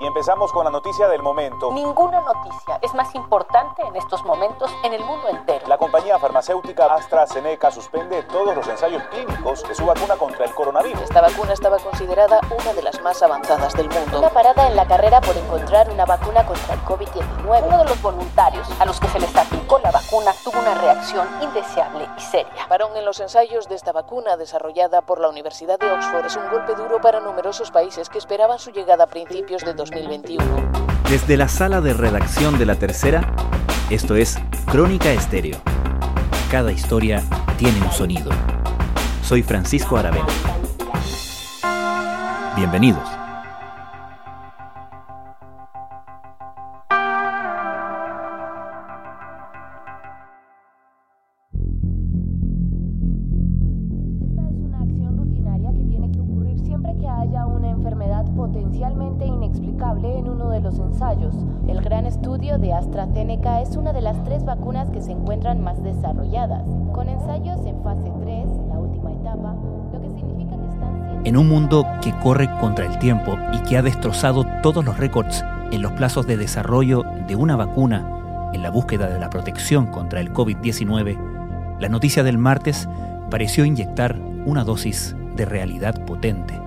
Y empezamos con la noticia del momento. Ninguna noticia es más importante en estos momentos en el mundo entero. La compañía farmacéutica AstraZeneca suspende todos los ensayos clínicos de su vacuna contra el coronavirus. Esta vacuna estaba considerada una de las más avanzadas del mundo. Una parada en la carrera por encontrar una vacuna contra el COVID-19. Uno de los voluntarios a los que se les aplicó la vacuna tuvo una reacción indeseable y seria. Parón en los ensayos de esta vacuna desarrollada por la Universidad de Oxford es un golpe duro para numerosos países que esperaban su llegada a principios de 2021. Desde la sala de redacción de La Tercera, esto es Crónica Estéreo. Cada historia tiene un sonido. Soy Francisco Aravena. Bienvenidos. Estudio de AstraZeneca es una de las tres vacunas que se encuentran más desarrolladas, con ensayos en fase 3, la última etapa, lo que significa que están siendo... En un mundo que corre contra el tiempo y que ha destrozado todos los récords en los plazos de desarrollo de una vacuna en la búsqueda de la protección contra el COVID-19, la noticia del martes pareció inyectar una dosis de realidad potente.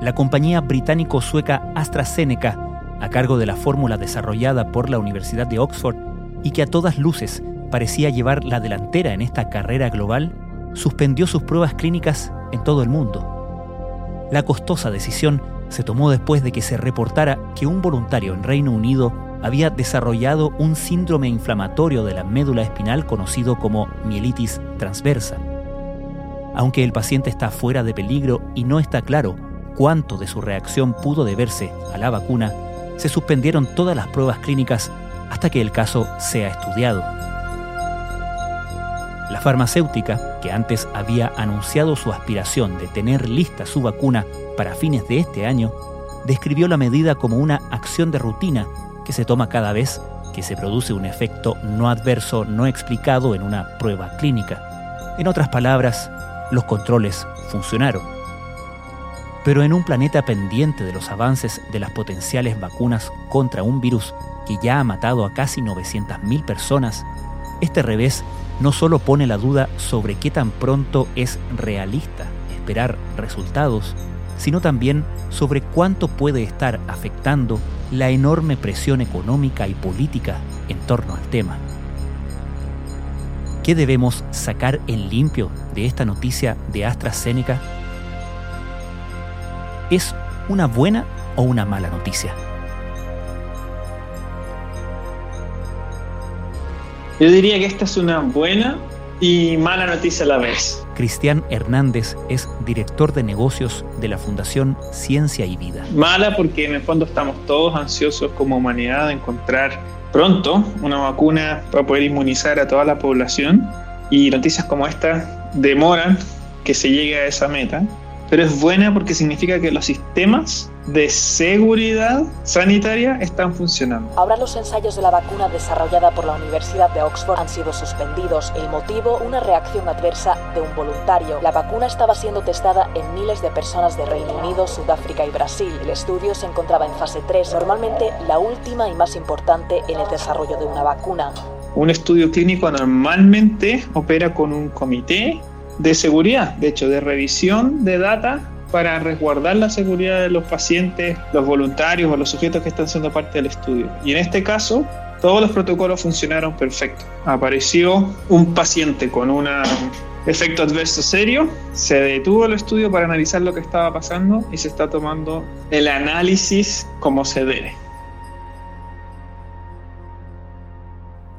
La compañía británico-sueca AstraZeneca, a cargo de la fórmula desarrollada por la Universidad de Oxford y que a todas luces parecía llevar la delantera en esta carrera global, suspendió sus pruebas clínicas en todo el mundo. La costosa decisión se tomó después de que se reportara que un voluntario en Reino Unido había desarrollado un síndrome inflamatorio de la médula espinal conocido como mielitis transversa. Aunque el paciente está fuera de peligro y no está claro cuánto de su reacción pudo deberse a la vacuna, se suspendieron todas las pruebas clínicas hasta que el caso sea estudiado. La farmacéutica, que antes había anunciado su aspiración de tener lista su vacuna para fines de este año, describió la medida como una acción de rutina que se toma cada vez que se produce un efecto no adverso no explicado en una prueba clínica. En otras palabras, los controles funcionaron. Pero en un planeta pendiente de los avances de las potenciales vacunas contra un virus que ya ha matado a casi 900.000 personas, este revés no solo pone la duda sobre qué tan pronto es realista esperar resultados, sino también sobre cuánto puede estar afectando la enorme presión económica y política en torno al tema. ¿Qué debemos sacar en limpio de esta noticia de AstraZeneca? ¿Es una buena o una mala noticia? Yo diría que esta es una buena y mala noticia a la vez. Cristian Hernández es director de negocios de la Fundación Ciencia y Vida. Mala porque en el fondo estamos todos ansiosos como humanidad de encontrar pronto una vacuna para poder inmunizar a toda la población y noticias como esta demoran que se llegue a esa meta, pero es buena porque significa que los sistemas de seguridad sanitaria están funcionando. Ahora los ensayos de la vacuna desarrollada por la Universidad de Oxford han sido suspendidos. El motivo, una reacción adversa de un voluntario. La vacuna estaba siendo testada en miles de personas de Reino Unido, Sudáfrica y Brasil. El estudio se encontraba en fase 3, normalmente la última y más importante en el desarrollo de una vacuna. Un estudio clínico normalmente opera con un comité de seguridad, de hecho, de revisión de data para resguardar la seguridad de los pacientes, los voluntarios o los sujetos que están siendo parte del estudio. Y en este caso, todos los protocolos funcionaron perfecto. Apareció un paciente con un efecto adverso serio, se detuvo el estudio para analizar lo que estaba pasando y se está tomando el análisis como se debe.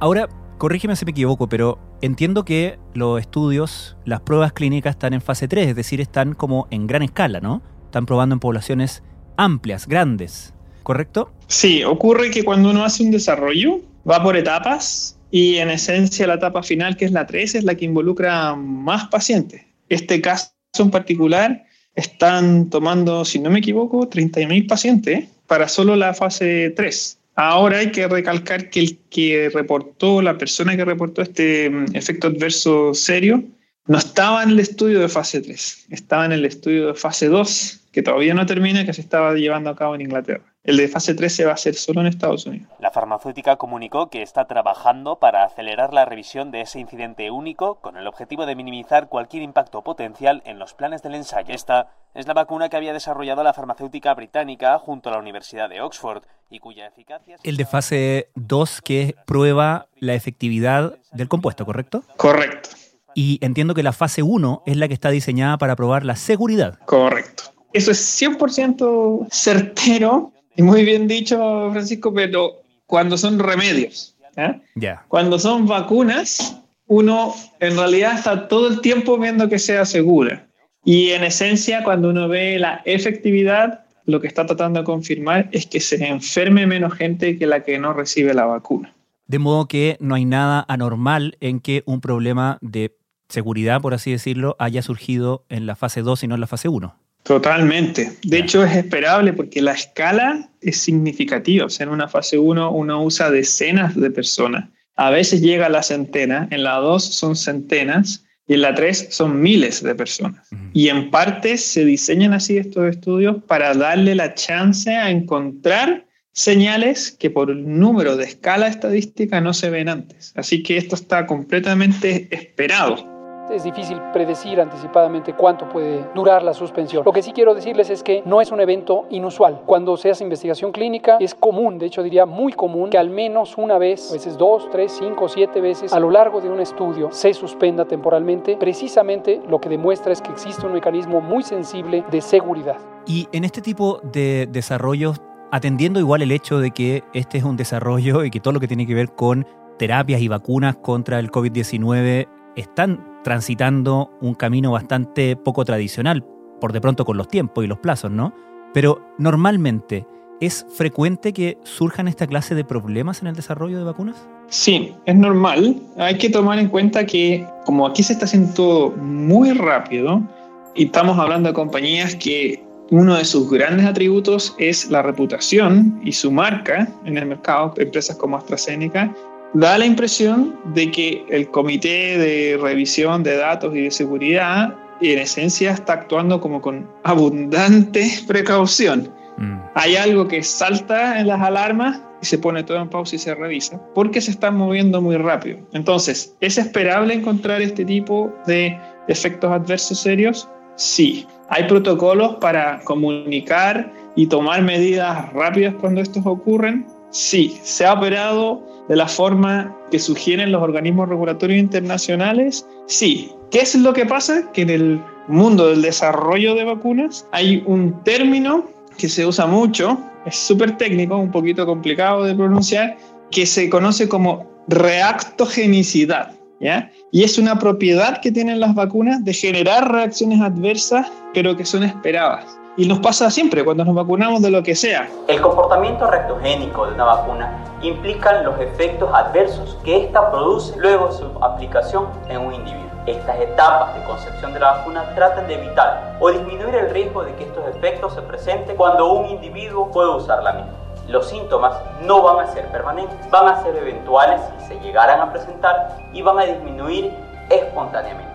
Ahora, corrígeme si me equivoco, pero entiendo que los estudios, las pruebas clínicas están en fase 3, es decir, están como en gran escala, ¿no? Están probando en poblaciones amplias, grandes, ¿correcto? Sí, ocurre que cuando uno hace un desarrollo, va por etapas y en esencia la etapa final, que es la 3, es la que involucra más pacientes. Este caso en particular están tomando, si no me equivoco, 30.000 pacientes para solo la fase 3. Ahora hay que recalcar que el que reportó, la persona que reportó este mm, efecto adverso serio, no estaba en el estudio de fase 3, estaba en el estudio de fase 2, que todavía no termina, que se estaba llevando a cabo en Inglaterra. El de fase 3 se va a hacer solo en Estados Unidos. La farmacéutica comunicó que está trabajando para acelerar la revisión de ese incidente único con el objetivo de minimizar cualquier impacto potencial en los planes del ensayo. Esta es la vacuna que había desarrollado la farmacéutica británica junto a la Universidad de Oxford y cuya eficacia... El de fase 2 que prueba la efectividad del compuesto, ¿correcto? Correcto. Y entiendo que la fase 1 es la que está diseñada para probar la seguridad. Correcto. Eso es 100% certero y muy bien dicho, Francisco, pero cuando son remedios, ¿eh? cuando son vacunas, uno en realidad está todo el tiempo viendo que sea segura. Y en esencia, cuando uno ve la efectividad, lo que está tratando de confirmar es que se enferme menos gente que la que no recibe la vacuna. De modo que no hay nada anormal en que un problema de seguridad, por así decirlo, haya surgido en la fase 2 y no en la fase 1. Totalmente. De hecho, es esperable porque la escala es significativa. O sea, en una fase 1 uno usa decenas de personas. A veces llega a la centena, en la 2 son centenas y en la 3 son miles de personas. Y en parte se diseñan así estos estudios para darle la chance a encontrar señales que por el número de escala estadística no se ven antes. Así que esto está completamente esperado. Es difícil predecir anticipadamente cuánto puede durar la suspensión. Lo que sí quiero decirles es que no es un evento inusual. Cuando se hace investigación clínica es común, de hecho diría muy común, que al menos una vez, a veces dos, tres, cinco, siete veces a lo largo de un estudio se suspenda temporalmente. Precisamente lo que demuestra es que existe un mecanismo muy sensible de seguridad. Y en este tipo de desarrollos, atendiendo igual el hecho de que este es un desarrollo y que todo lo que tiene que ver con terapias y vacunas contra el COVID-19 están transitando un camino bastante poco tradicional, por de pronto con los tiempos y los plazos, ¿no? Pero normalmente, ¿es frecuente que surjan esta clase de problemas en el desarrollo de vacunas? Sí, es normal. Hay que tomar en cuenta que como aquí se está haciendo todo muy rápido y estamos hablando de compañías que uno de sus grandes atributos es la reputación y su marca en el mercado, empresas como AstraZeneca, da la impresión de que el comité de revisión de datos y de seguridad en esencia está actuando como con abundante precaución. Mm. Hay algo que salta en las alarmas y se pone todo en pausa y se revisa porque se está moviendo muy rápido. Entonces, ¿es esperable encontrar este tipo de efectos adversos serios? Sí. ¿Hay protocolos para comunicar y tomar medidas rápidas cuando estos ocurren? Sí. ¿Se ha operado de la forma que sugieren los organismos regulatorios internacionales? Sí. ¿Qué es lo que pasa? Que en el mundo del desarrollo de vacunas hay un término que se usa mucho, es súper técnico, un poquito complicado de pronunciar, que se conoce como reactogenicidad. ¿Ya? Y es una propiedad que tienen las vacunas de generar reacciones adversas, pero que son esperadas. Y nos pasa siempre cuando nos vacunamos de lo que sea. El comportamiento reactogénico de una vacuna implica los efectos adversos que ésta produce luego su aplicación en un individuo. Estas etapas de concepción de la vacuna tratan de evitar o disminuir el riesgo de que estos efectos se presenten cuando un individuo puede usar la misma. Los síntomas no van a ser permanentes, van a ser eventuales si se llegaran a presentar y van a disminuir espontáneamente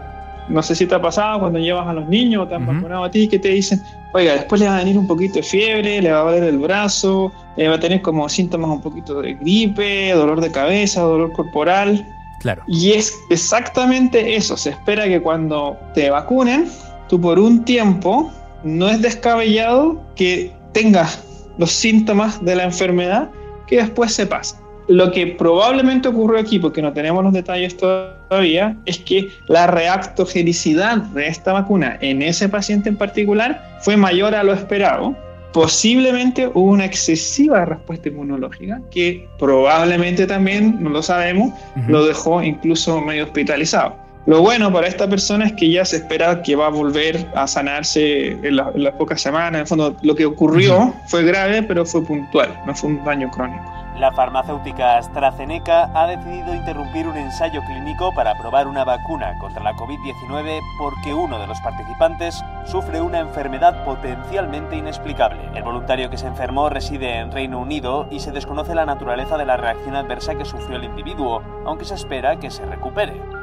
no sé si te ha pasado cuando llevas a los niños o te han vacunado a ti, que te dicen, oiga, después le va a venir un poquito de fiebre, le va a doler el brazo, va a tener como síntomas un poquito de gripe, dolor de cabeza, dolor corporal. Claro. Y es exactamente eso. Se espera que cuando te vacunen, tú por un tiempo no es descabellado que tengas los síntomas de la enfermedad que después se pasan. Lo que probablemente ocurrió aquí, porque no tenemos los detalles todavía, es que la reactogenicidad de esta vacuna en ese paciente en particular fue mayor a lo esperado. Posiblemente hubo una excesiva respuesta inmunológica que probablemente también, no lo sabemos, lo dejó incluso medio hospitalizado. Lo bueno para esta persona es que ya se espera que va a volver a sanarse en, las pocas semanas. En el fondo, lo que ocurrió fue grave, pero fue puntual, no fue un daño crónico. La farmacéutica AstraZeneca ha decidido interrumpir un ensayo clínico para probar una vacuna contra la COVID-19 porque uno de los participantes sufre una enfermedad potencialmente inexplicable. El voluntario que se enfermó reside en Reino Unido y se desconoce la naturaleza de la reacción adversa que sufrió el individuo, aunque se espera que se recupere.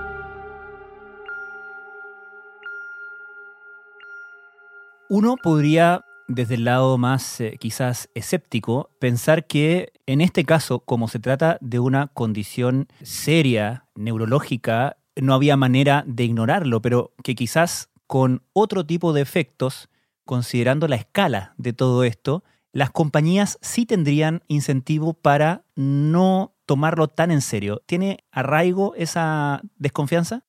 Uno podría, desde el lado más eh, quizás escéptico, pensar que en este caso, como se trata de una condición seria, neurológica, no había manera de ignorarlo, pero que quizás con otro tipo de efectos, considerando la escala de todo esto, las compañías sí tendrían incentivo para no tomarlo tan en serio. ¿Tiene arraigo esa desconfianza?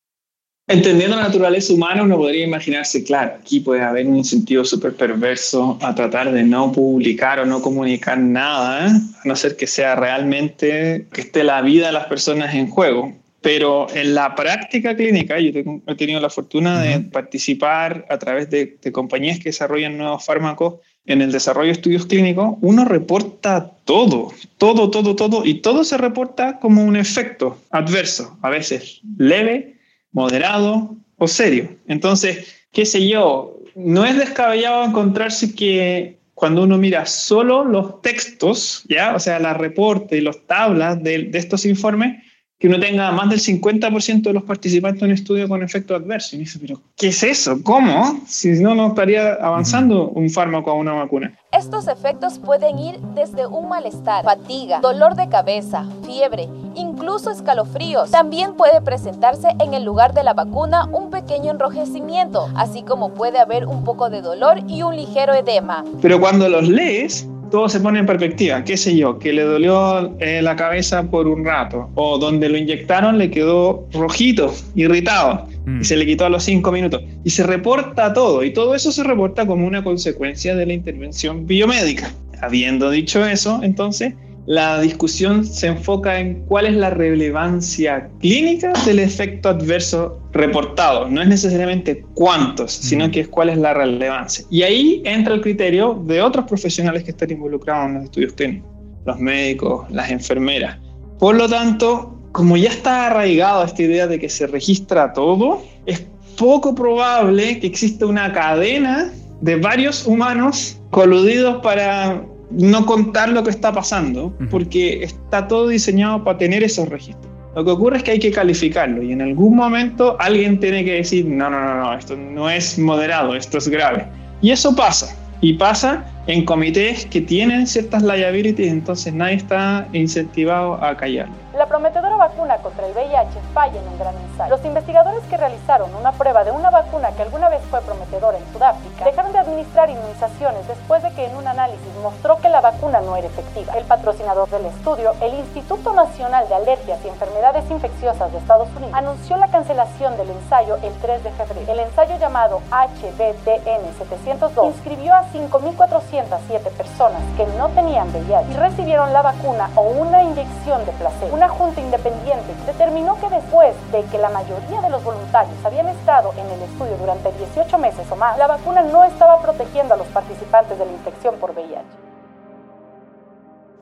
Entendiendo la naturaleza humana, uno podría imaginarse, claro, aquí puede haber un incentivo súper perverso a tratar de no publicar o no comunicar nada, a no ser que sea realmente que esté la vida de las personas en juego. Pero en la práctica clínica, yo he tenido la fortuna de participar a través de, de compañías que desarrollan nuevos fármacos en el desarrollo de estudios clínicos, uno reporta todo, todo, todo, todo, y todo se reporta como un efecto adverso, a veces leve, moderado o serio. Entonces, qué sé yo, no es descabellado encontrarse que cuando uno mira solo los textos, ¿ya? o sea, la reporte y las tablas de, de estos informes, que uno tenga más del 50% de los participantes en un estudio con efecto adverso. Y me dice, pero ¿qué es eso? ¿Cómo? Si no, no estaría avanzando un fármaco a una vacuna. Estos efectos pueden ir desde un malestar, fatiga, dolor de cabeza, fiebre, incluso escalofríos. También puede presentarse en el lugar de la vacuna un pequeño enrojecimiento, así como puede haber un poco de dolor y un ligero edema. Pero cuando los lees, todo se pone en perspectiva, qué sé yo, que le dolió eh, la cabeza por un rato, o donde lo inyectaron le quedó rojito, irritado, y Mm. se le quitó a los cinco minutos. Y se reporta todo, y todo eso se reporta como una consecuencia de la intervención biomédica. Habiendo dicho eso, entonces, la discusión se enfoca en cuál es la relevancia clínica del efecto adverso reportado. No es necesariamente cuántos, sino que es cuál es la relevancia. Y ahí entra el criterio de otros profesionales que están involucrados en los estudios clínicos, los médicos, las enfermeras. Por lo tanto, como ya está arraigado esta idea de que se registra todo, es poco probable que exista una cadena de varios humanos coludidos para no contar lo que está pasando, porque está todo diseñado para tener esos registros. Lo que ocurre es que hay que calificarlo y en algún momento alguien tiene que decir, no, no, no, no, esto no es moderado, esto es grave. Y eso pasa, y pasa en comités que tienen ciertas liabilities, entonces nadie está incentivado a callar. La prometedora vacuna contra el VIH falla en un gran ensayo. Los investigadores que realizaron una prueba de una vacuna que alguna vez fue prometedora en Sudáfrica dejaron de administrar inmunizaciones después de que en un análisis mostró que la vacuna no era efectiva. El patrocinador del estudio, el Instituto Nacional de Alergias y Enfermedades Infecciosas de Estados Unidos, anunció la cancelación del ensayo el 3 de febrero. El ensayo llamado HBTN702 inscribió a 5.407 personas que no tenían VIH y recibieron la vacuna o una inyección de placebo. Junta independiente determinó que después de que la mayoría de los voluntarios habían estado en el estudio durante 18 meses o más, la vacuna no estaba protegiendo a los participantes de la infección por VIH.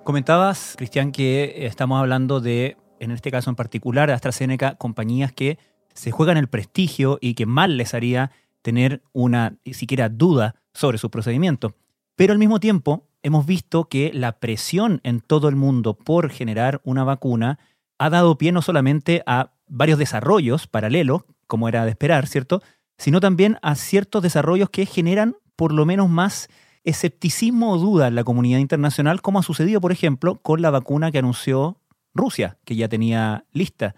Comentabas, Cristian, que estamos hablando de, en este caso en particular, de AstraZeneca, compañías que se juegan el prestigio y que mal les haría tener una siquiera duda sobre su procedimiento. Pero al mismo tiempo, hemos visto que la presión en todo el mundo por generar una vacuna ha dado pie no solamente a varios desarrollos paralelos, como era de esperar, ¿cierto? Sino también a ciertos desarrollos que generan por lo menos más escepticismo o duda en la comunidad internacional, como ha sucedido, por ejemplo, con la vacuna que anunció Rusia, que ya tenía lista.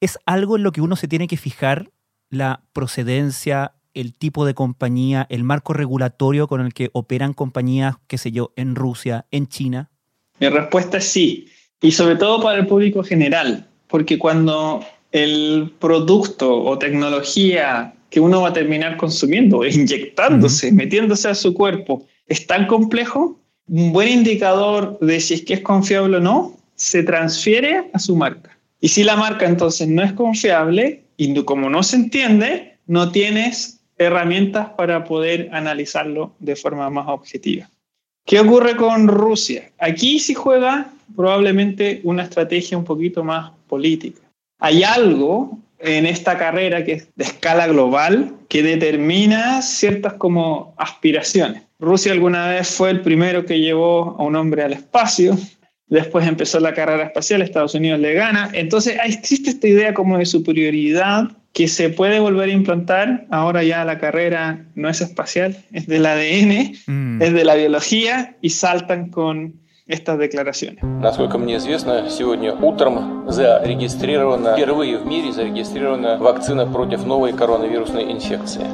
¿Es algo en lo que uno se tiene que fijar la procedencia, el tipo de compañía, el marco regulatorio con el que operan compañías, qué sé yo, en Rusia, en China? Mi respuesta es sí, y sobre todo para el público general, porque cuando el producto o tecnología que uno va a terminar consumiendo, inyectándose, uh -huh. metiéndose a su cuerpo, es tan complejo, un buen indicador de si es que es confiable o no, se transfiere a su marca. Y si la marca entonces no es confiable y como no se entiende, no tienes herramientas para poder analizarlo de forma más objetiva. ¿Qué ocurre con Rusia? Aquí sí juega probablemente una estrategia un poquito más política. Hay algo en esta carrera que es de escala global que determina ciertas como aspiraciones. Rusia alguna vez fue el primero que llevó a un hombre al espacio después empezó la carrera espacial, Estados Unidos le gana, entonces existe esta idea como de superioridad que se puede volver a implantar, ahora ya la carrera no es espacial, es del ADN, mm. es de la biología y saltan con estas declaraciones. Насколько мне известно, сегодня утром зарегистрирована, впервые в мире зарегистрирована вакцина против новой коронавирусной инфекции.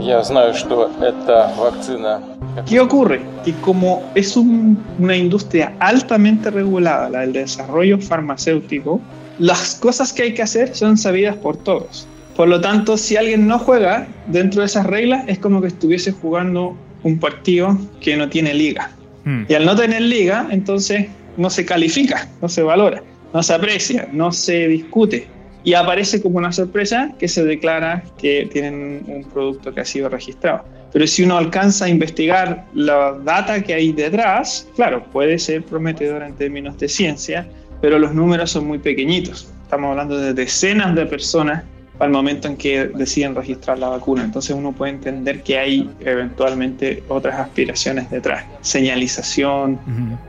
Я знаю, что эта вакцина ¿Qué ocurre? Que como es un, una industria altamente regulada, la del desarrollo farmacéutico, las cosas que hay que hacer son sabidas por todos. Por lo tanto, si alguien no juega dentro de esas reglas, es como que estuviese jugando un partido que no tiene liga. Hmm. Y al no tener liga, entonces no se califica, no se valora, no se aprecia, no se discute. Y aparece como una sorpresa que se declara que tienen un producto que ha sido registrado. Pero si uno alcanza a investigar la data que hay detrás, claro, puede ser prometedor en términos de ciencia, pero los números son muy pequeñitos. Estamos hablando de decenas de personas al momento en que deciden registrar la vacuna. Entonces uno puede entender que hay eventualmente otras aspiraciones detrás. Señalización,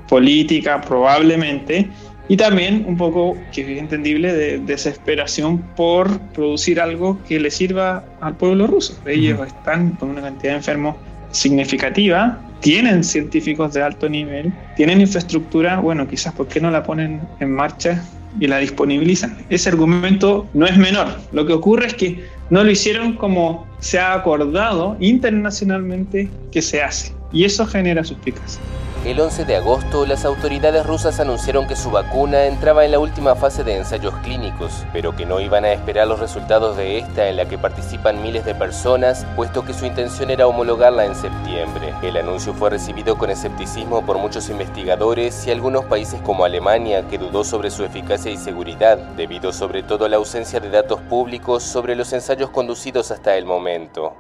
política, probablemente. Y también un poco, que es entendible, de desesperación por producir algo que le sirva al pueblo ruso. Ellos están con una cantidad de enfermos significativa, tienen científicos de alto nivel, tienen infraestructura, bueno, quizás ¿por qué no la ponen en marcha y la disponibilizan. Ese argumento no es menor. Lo que ocurre es que no lo hicieron como se ha acordado internacionalmente que se hace. Y eso genera suspicacia. El 11 de agosto, las autoridades rusas anunciaron que su vacuna entraba en la última fase de ensayos clínicos, pero que no iban a esperar los resultados de esta en la que participan miles de personas, puesto que su intención era homologarla en septiembre. El anuncio fue recibido con escepticismo por muchos investigadores y algunos países como Alemania, que dudó sobre su eficacia y seguridad, debido sobre todo a la ausencia de datos públicos sobre los ensayos conducidos hasta el momento.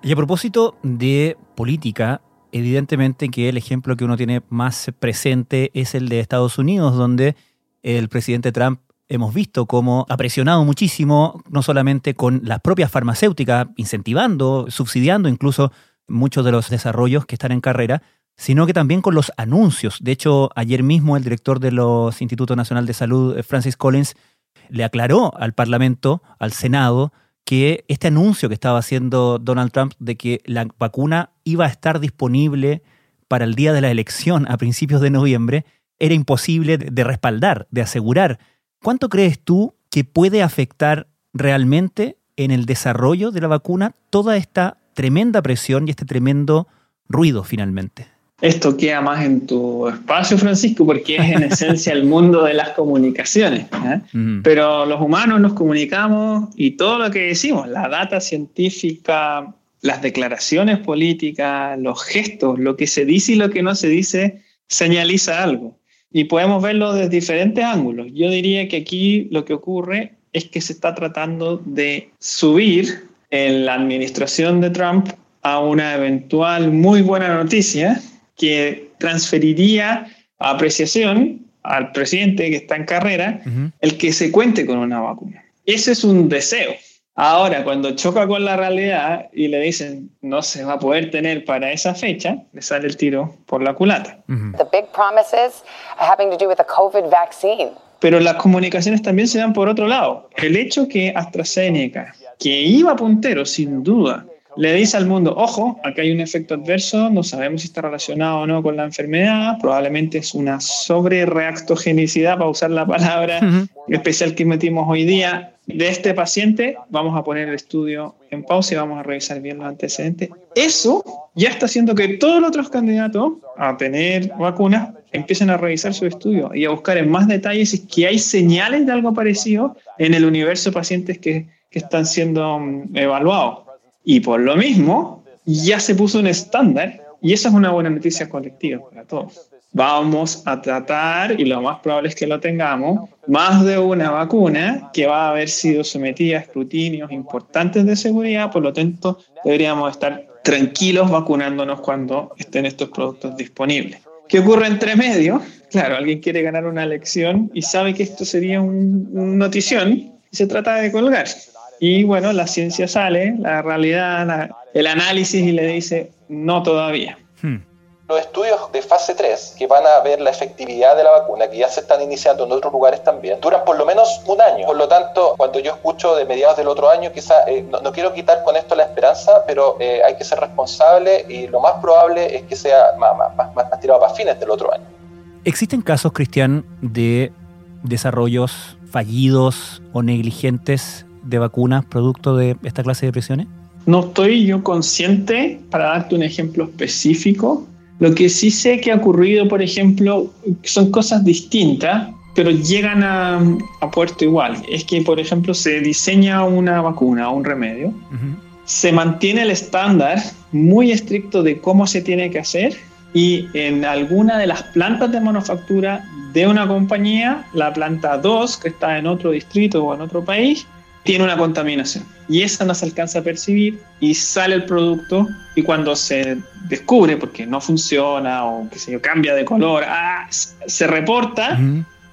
Y a propósito de política, evidentemente que el ejemplo que uno tiene más presente es el de Estados Unidos, donde el presidente Trump hemos visto cómo ha presionado muchísimo, no solamente con las propias farmacéuticas, incentivando, subsidiando incluso muchos de los desarrollos que están en carrera, sino que también con los anuncios. De hecho, ayer mismo el director de los Institutos Nacional de Salud, Francis Collins, le aclaró al Parlamento, al Senado, que este anuncio que estaba haciendo Donald Trump de que la vacuna iba a estar disponible para el día de la elección a principios de noviembre era imposible de respaldar, de asegurar. ¿Cuánto crees tú que puede afectar realmente en el desarrollo de la vacuna toda esta tremenda presión y este tremendo ruido finalmente? Esto queda más en tu espacio, Francisco, porque es en esencia el mundo de las comunicaciones. Pero los humanos nos comunicamos y todo lo que decimos, la data científica, las declaraciones políticas, los gestos, lo que se dice y lo que no se dice, señaliza algo. Y podemos verlo desde diferentes ángulos. Yo diría que aquí lo que ocurre es que se está tratando de subir en la administración de Trump a una eventual muy buena noticia que transferiría a apreciación al presidente que está en carrera el que se cuente con una vacuna. Ese es un deseo. Ahora, cuando choca con la realidad y le dicen no se va a poder tener para esa fecha, le sale el tiro por la culata. Pero las comunicaciones también se dan por otro lado. El hecho que AstraZeneca, que iba puntero sin duda le dice al mundo, ojo, aquí hay un efecto adverso, no sabemos si está relacionado o no con la enfermedad, probablemente es una sobrereactogenicidad, para usar la palabra especial que metimos hoy día, de este paciente, vamos a poner el estudio en pausa y vamos a revisar bien los antecedentes. Eso ya está haciendo que todos los otros candidatos a tener vacunas empiecen a revisar su estudio y a buscar en más detalles si que hay señales de algo parecido en el universo de pacientes que, que están siendo mm, evaluados. Y por lo mismo, ya se puso un estándar y esa es una buena noticia colectiva para todos. Vamos a tratar, y lo más probable es que lo tengamos, más de una vacuna que va a haber sido sometida a escrutinios importantes de seguridad, por lo tanto deberíamos estar tranquilos vacunándonos cuando estén estos productos disponibles. ¿Qué ocurre entre medio? Claro, alguien quiere ganar una elección y sabe que esto sería un, una notición y se trata de colgar. Y bueno, la ciencia sale, la realidad, el análisis y le dice, no todavía. Hmm. los estudios de fase 3, que van a ver la efectividad de la vacuna, que ya se están iniciando en otros lugares también, duran por lo menos un año. Por lo tanto, cuando yo escucho de mediados del otro año, quizá eh, no, quiero quitar con esto la esperanza, pero eh, hay que ser responsable y lo más probable es que sea más, más, más tirado para fines del otro año. ¿Existen casos, Cristian, de desarrollos fallidos o negligentes de vacunas producto de esta clase de presiones? No estoy yo consciente para darte un ejemplo específico. Lo que sí sé que ha ocurrido, por ejemplo, son cosas distintas, pero llegan a, puerto igual. Es que, por ejemplo, se diseña una vacuna o un remedio, se mantiene el estándar muy estricto de cómo se tiene que hacer y en alguna de las plantas de manufactura de una compañía, la planta 2, que está en otro distrito o en otro país, tiene una contaminación. Y esa no se alcanza a percibir y sale el producto y cuando se descubre, porque no funciona o que se cambia de color, ah, se reporta,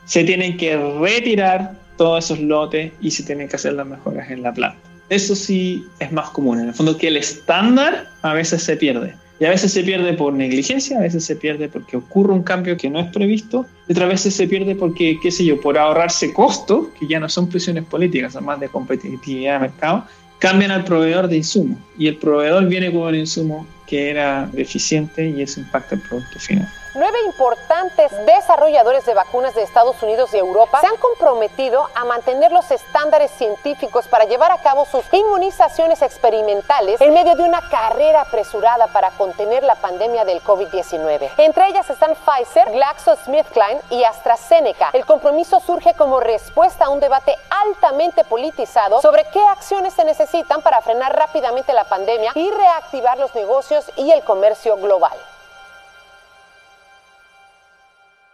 se tienen que retirar todos esos lotes y se tienen que hacer las mejoras en la planta. Eso sí es más común, en el fondo que el estándar a veces se pierde. Y a veces se pierde por negligencia, a veces se pierde porque ocurre un cambio que no es previsto, y otras veces se pierde porque, qué sé yo, por ahorrarse costos, que ya no son presiones políticas, son más de competitividad de mercado, cambian al proveedor de insumos. Y el proveedor viene con un insumo que era deficiente y eso impacta el producto final. Nueve importantes desarrolladores de vacunas de Estados Unidos y Europa se han comprometido a mantener los estándares científicos para llevar a cabo sus inmunizaciones experimentales en medio de una carrera apresurada para contener la pandemia del COVID-19. Entre ellas están Pfizer, GlaxoSmithKline y AstraZeneca. El compromiso surge como respuesta a un debate altamente politizado sobre qué acciones se necesitan para frenar rápidamente la pandemia y reactivar los negocios y el comercio global.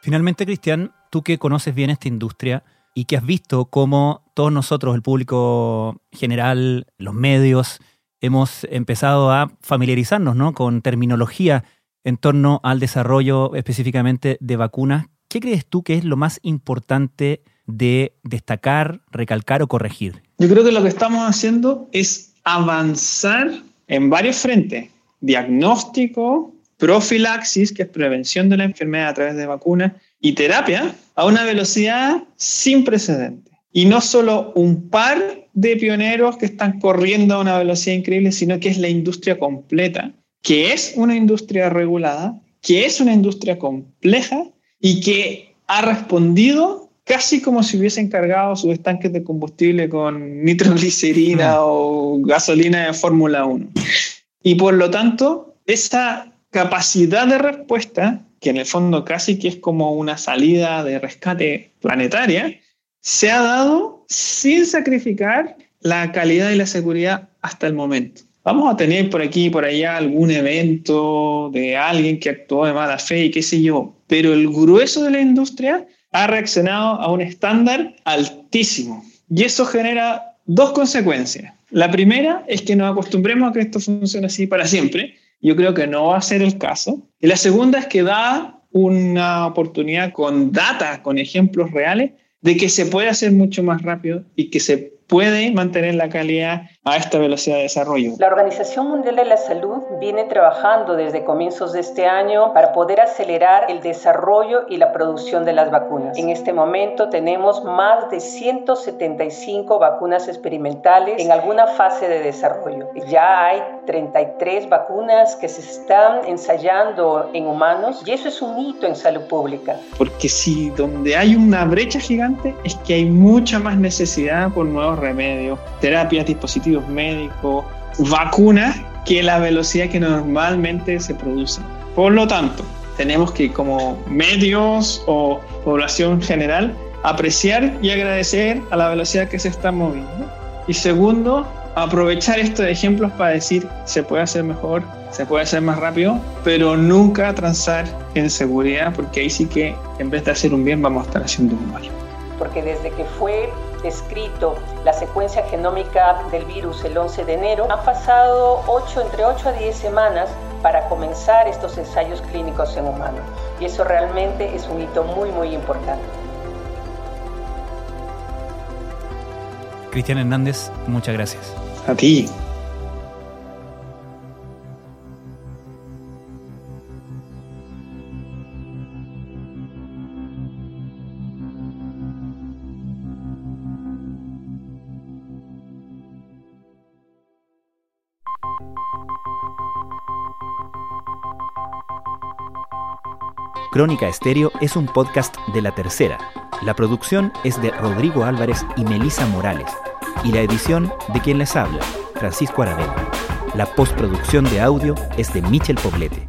Finalmente, Cristian, tú que conoces bien esta industria y que has visto cómo todos nosotros, el público general, los medios, hemos empezado a familiarizarnos ¿no? con terminología en torno al desarrollo específicamente de vacunas. ¿Qué crees tú que es lo más importante de destacar, recalcar o corregir? Yo creo que lo que estamos haciendo es avanzar en varios frentes. Diagnóstico, profilaxis, que es prevención de la enfermedad a través de vacunas, y terapia a una velocidad sin precedente. Y no solo un par de pioneros que están corriendo a una velocidad increíble, sino que es la industria completa, que es una industria regulada, que es una industria compleja y que ha respondido casi como si hubiesen cargado sus estanques de combustible con nitroglicerina o gasolina de Fórmula 1. Y por lo tanto, esa capacidad de respuesta, que en el fondo casi que es como una salida de rescate planetaria, se ha dado sin sacrificar la calidad y la seguridad hasta el momento. Vamos a tener por aquí y por allá algún evento de alguien que actuó de mala fe y qué sé yo, pero el grueso de la industria ha reaccionado a un estándar altísimo. Y eso genera dos consecuencias. La primera es que nos acostumbremos a que esto funcione así para siempre yo creo que no va a ser el caso. Y la segunda es que da una oportunidad con data, con ejemplos reales, de que se puede hacer mucho más rápido y que se puede mantener la calidad a esta velocidad de desarrollo. La Organización Mundial de la Salud viene trabajando desde comienzos de este año para poder acelerar el desarrollo y la producción de las vacunas. En este momento tenemos más de 175 vacunas experimentales en alguna fase de desarrollo. Ya hay 33 vacunas que se están ensayando en humanos y eso es un hito en salud pública. Porque si donde hay una brecha gigante es que hay mucha más necesidad por nuevos remedios, terapias, dispositivos médicos, vacunas, que la velocidad que normalmente se produce. Por lo tanto, tenemos que como medios o población general apreciar y agradecer a la velocidad que se está moviendo. Y segundo, aprovechar estos ejemplos para decir se puede hacer mejor, se puede hacer más rápido, pero nunca transar en seguridad, porque ahí sí que en vez de hacer un bien vamos a estar haciendo un mal. Porque desde que fue escrito la secuencia genómica del virus el 11 de enero, han pasado 8, entre 8 a 10 semanas para comenzar estos ensayos clínicos en humanos. Y eso realmente es un hito muy, muy importante. Cristian Hernández, muchas gracias. A ti. Crónica Estéreo es un podcast de la tercera. La producción es de Rodrigo Álvarez y Melisa Morales. Y la edición de quien les habla, Francisco Aravena. La postproducción de audio es de Michel Poblete.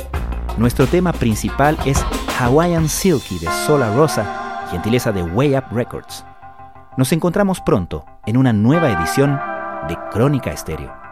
Nuestro tema principal es Hawaiian Silky de Sola Rosa, gentileza de Way Up Records. Nos encontramos pronto en una nueva edición de Crónica Estéreo.